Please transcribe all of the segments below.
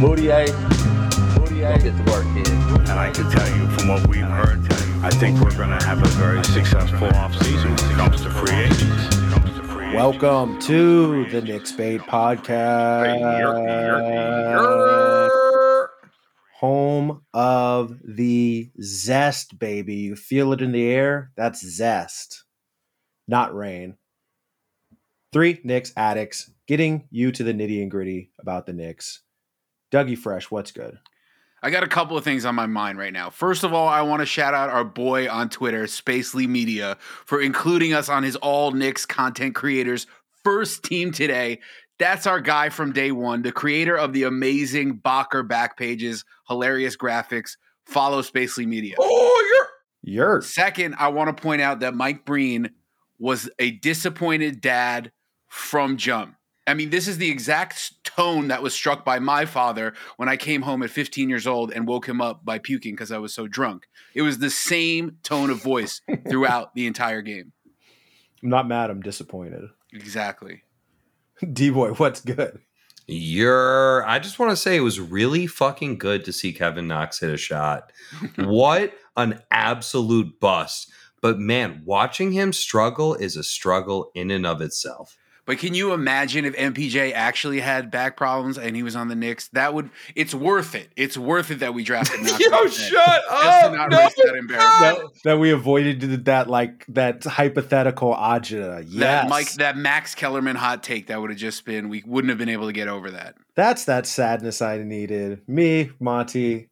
48. 48. Get to work, kid. And I can tell you from what we've heard, I think we're going to have a very successful offseason when it comes to free agents. Welcome to the Knicks Bait Podcast, home of the zest, baby. You feel it in the air? That's zest, not rain. Three Knicks addicts getting you to the nitty and gritty about the Knicks. Dougie Fresh, what's good? I got a couple of things on my mind right now. First of all, I want to shout out our boy on Twitter, Spacely Media, for including us on his All Knicks content creators first team today. That's our guy from day one, the creator of the amazing Bakker back pages, hilarious graphics. Follow Spacely Media. Oh, you're you're second. I want to point out that Mike Breen was a disappointed dad from jump. I mean, this is the exact tone that was struck by my father when I came home at 15 years old and woke him up by puking because I was so drunk. It was the same tone of voice throughout the entire game. I'm not mad. I'm disappointed. Exactly. D boy, what's good? You're. I just want to say it was really fucking good to see Kevin Knox hit a shot. what an absolute bust. But man, watching him struggle is a struggle in and of itself. But can you imagine if MPJ actually had back problems and he was on the Knicks? That would it's worth it. It's worth it that we drafted. Yo, shut up! No, that, that, that, we avoided that like that hypothetical agita. Yes, that Mike, that Max Kellerman hot take that would have just been. We wouldn't have been able to get over that. That's that sadness I needed. Me, Monty,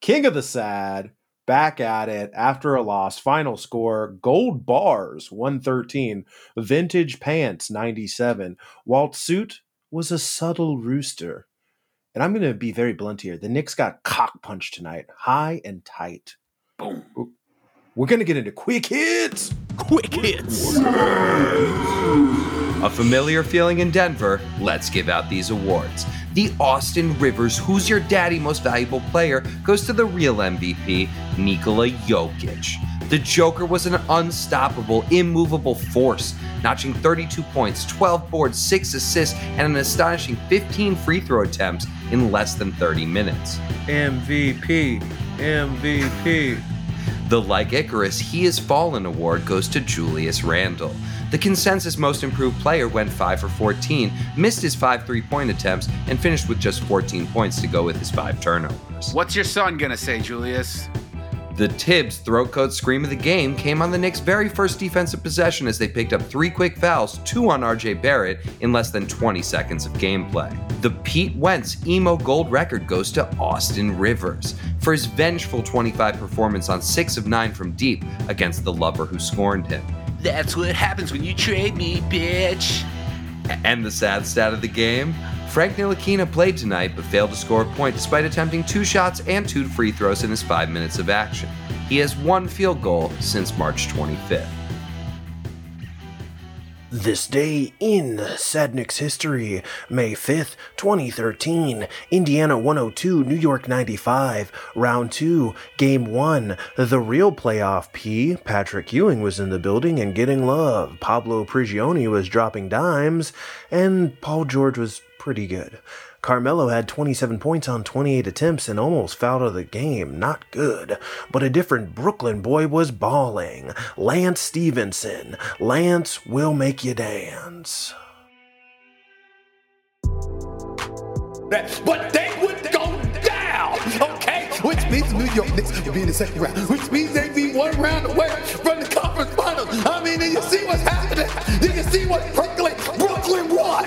king of the sad back at it after a loss. Final score gold bars 113, vintage pants 97. Walt suit was a subtle rooster. And I'm going to be very blunt here. The Knicks got cock punched tonight, high and tight. Boom. We're going to get into quick hits. Quick hits. A familiar feeling in Denver. Let's give out these awards. The Austin Rivers Who's Your Daddy Most Valuable Player goes to the real MVP, Nikola Jokic. The Joker was an unstoppable, immovable force, notching 32 points, 12 boards, 6 assists, and an astonishing 15 free throw attempts in less than 30 minutes. MVP, MVP. The Like Icarus He Has Fallen award goes to Julius Randle. The consensus most improved player went 5 for 14, missed his 5 three point attempts, and finished with just 14 points to go with his 5 turnovers. What's your son gonna say, Julius? The Thibs throat coat scream of the game came on the Knicks' very first defensive possession as they picked up three quick fouls, two on RJ Barrett, in less than 20 seconds of gameplay. The Pete Wentz emo gold record goes to Austin Rivers for his vengeful 25 performance on 6 of 9 from deep against the lover who scorned him. That's what happens when you trade me, bitch. And the sad stat of the game Frank Ntilikina played tonight but failed to score a point despite attempting two shots and two free throws in his five minutes of action. He has one field goal since March 25th. This day in Sadnick's history, May 5th, 2013, Indiana 102, New York 95, round 2, game 1, the real playoff P. Patrick Ewing was in the building and getting love. Pablo Prigioni was dropping dimes, and Paul George was pretty good. Carmelo had 27 points on 28 attempts and almost fouled out of the game. Not good. But a different Brooklyn boy was bawling. Lance Stephenson. Lance will make you dance. But they Which means the New York Knicks will be in the second round. Which means they be one round away from the conference finals. I mean, you see what's happening? You see what's percolating? Brooklyn won.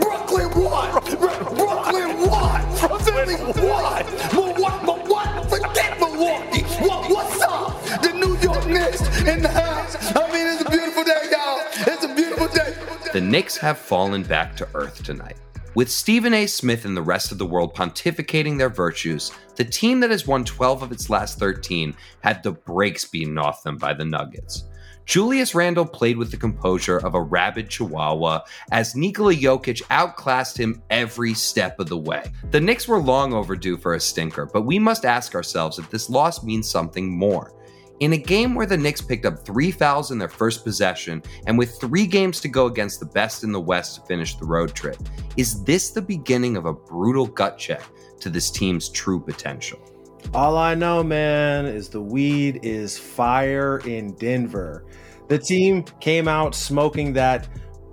Brooklyn won. Brooklyn won. Philly won. Milwaukee, Milwaukee, forget Milwaukee. What, what's up? The New York Knicks in the house. I mean, it's a beautiful day, y'all. It's a beautiful day. The Knicks have fallen back to earth tonight. With Stephen A. Smith and the rest of the world pontificating their virtues, the team that has won 12 of its last 13 had the brakes beaten off them by the Nuggets. Julius Randle played with the composure of a rabid chihuahua as Nikola Jokic outclassed him every step of the way. The Knicks were long overdue for a stinker, but we must ask ourselves if this loss means something more. In a game where the Knicks picked up three fouls in their first possession and with three games to go against the best in the West to finish the road trip, is this the beginning of a brutal gut check to this team's true potential? All I know, man, is the weed is fire in Denver. The team came out smoking that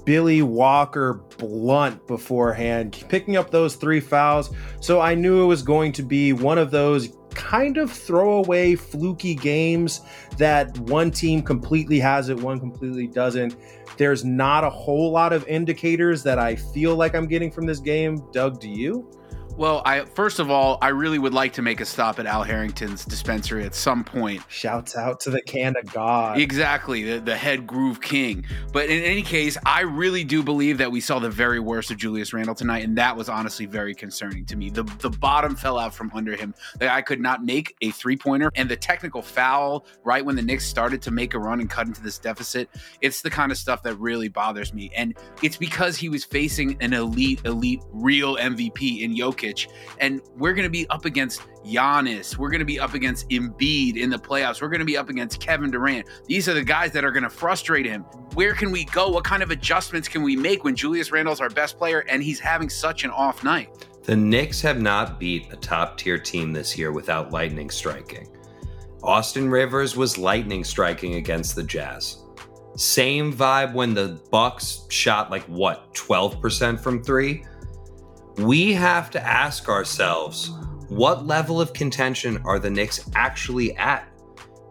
Billy Walker blunt beforehand, picking up those three fouls. So I knew it was going to be one of those kind of throwaway, fluky games that one team completely has it, one completely doesn't. There's not a whole lot of indicators that I feel like I'm getting from this game. Doug, do you? Well, I first of all, I really would like to make a stop at Al Harrington's dispensary at some point. Shouts out to the can of God. Exactly, the, the head groove king. But in any case, I really do believe that we saw the very worst of Julius Randle tonight, and that was honestly very concerning to me. The the bottom fell out from under him. That I could not make a three pointer, and the technical foul right when the Knicks started to make a run and cut into this deficit. It's the kind of stuff that really bothers me, and it's because he was facing an elite, elite, real MVP in Jokic Jokic, and we're going to be up against Giannis. We're going to be up against Embiid in the playoffs. We're going to be up against Kevin Durant. These are the guys that are going to frustrate him. Where can we go? What kind of adjustments can we make when Julius Randle's our best player and he's having such an off night? The Knicks have not beat a top tier team this year without lightning striking. Austin Rivers was lightning striking against the Jazz. Same vibe when the Bucks shot like what, 12% from 3? We have to ask ourselves what level of contention are the Knicks actually at?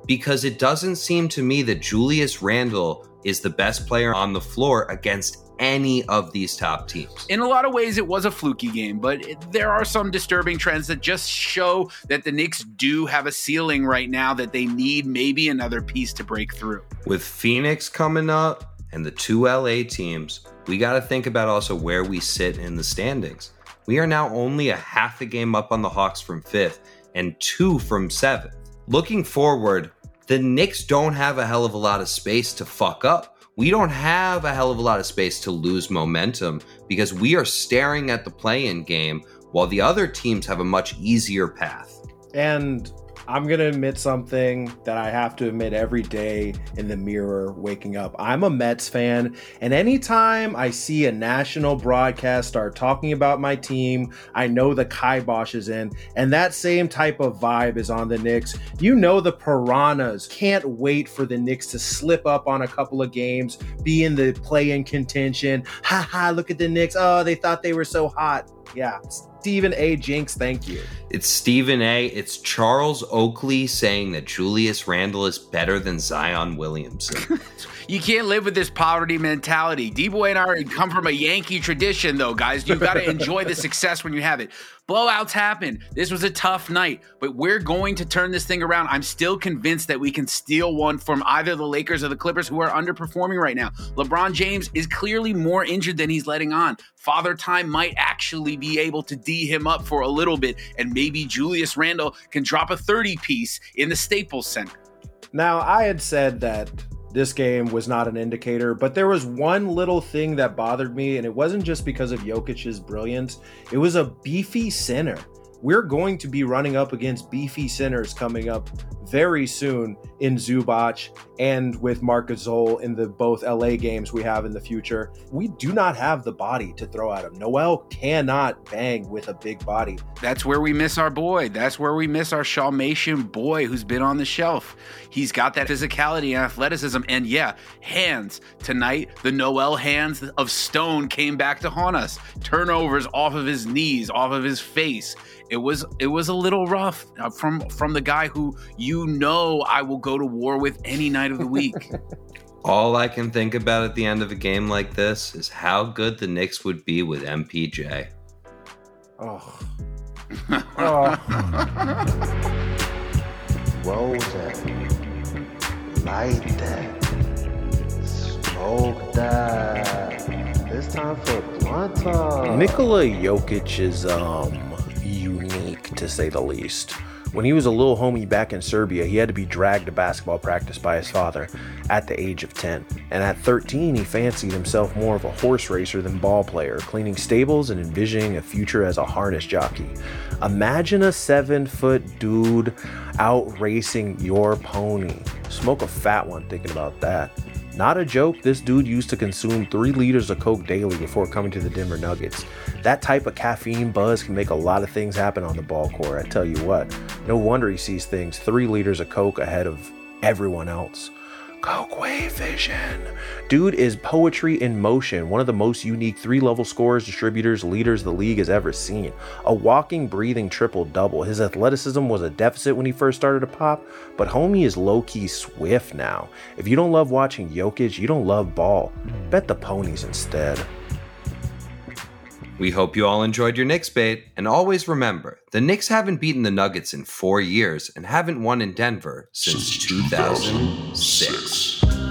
Because it doesn't seem to me that Julius Randle is the best player on the floor against any of these top teams. In a lot of ways, it was a fluky game, but there are some disturbing trends that just show that the Knicks do have a ceiling right now that they need maybe another piece to break through. With Phoenix coming up and the two LA teams, we got to think about also where we sit in the standings. We are now only a half a game up on the Hawks from fifth and two from seventh. Looking forward, the Knicks don't have a hell of a lot of space to fuck up. We don't have a hell of a lot of space to lose momentum because we are staring at the play in game while the other teams have a much easier path. And I'm going to admit something that I have to admit every day in the mirror waking up. I'm a Mets fan, and anytime I see a national broadcast start talking about my team, I know the kibosh is in, and that same type of vibe is on the Knicks. You know the Piranhas can't wait for the Knicks to slip up on a couple of games, be in the play in contention. Ha ha, look at the Knicks. Oh, they thought they were so hot. Yeah, Stephen A. Jinx, thank you. It's Stephen A. It's Charles Oakley saying that Julius Randle is better than Zion Williamson. you can't live with this poverty mentality. D Boy and I come from a Yankee tradition, though, guys. You've got to enjoy the success when you have it. Blowouts happen. This was a tough night, but we're going to turn this thing around. I'm still convinced that we can steal one from either the Lakers or the Clippers, who are underperforming right now. LeBron James is clearly more injured than he's letting on. Father Time might actually be able to D him up for a little bit, and maybe Julius Randle can drop a 30 piece in the Staples Center. Now, I had said that this game was not an indicator, but there was one little thing that bothered me, and it wasn't just because of Jokic's brilliance. It was a beefy center. We're going to be running up against beefy centers coming up very soon in Zubac and with Marc Gasol in the both LA games we have in the future. We do not have the body to throw at him. Noel cannot bang with a big body. That's where we miss our boy. That's where we miss our Shalmation boy who's been on the shelf. He's got that physicality and athleticism. And yeah, hands. Tonight, the Noel hands of stone came back to haunt us. Turnovers off of his knees, off of his face. It was it was a little rough uh, from from the guy who you know I will go to war with any night of the week. All I can think about at the end of a game like this is how good the Knicks would be with MPJ. Oh. oh. Roll that. Light that. Smoke that. It's time for blunt talk. Nikola Jokic is um unique to say the least. When he was a little homie back in Serbia, he had to be dragged to basketball practice by his father at the age of 10. And at 13, he fancied himself more of a horse racer than ball player, cleaning stables and envisioning a future as a harness jockey. Imagine a seven foot dude out racing your pony. Smoke a fat one thinking about that. Not a joke, this dude used to consume three liters of Coke daily before coming to the Denver Nuggets. That type of caffeine buzz can make a lot of things happen on the ball court, I tell you what. No wonder he sees things three liters of Coke ahead of everyone else. Coke Wave Vision. Dude is poetry in motion, one of the most unique three level scorers, distributors, leaders the league has ever seen. A walking, breathing triple double. His athleticism was a deficit when he first started to pop, but homie is low key swift now. If you don't love watching Jokic, you don't love ball. Bet the ponies instead. We hope you all enjoyed your Knicks bait, and always remember the Knicks haven't beaten the Nuggets in four years and haven't won in Denver since 2006.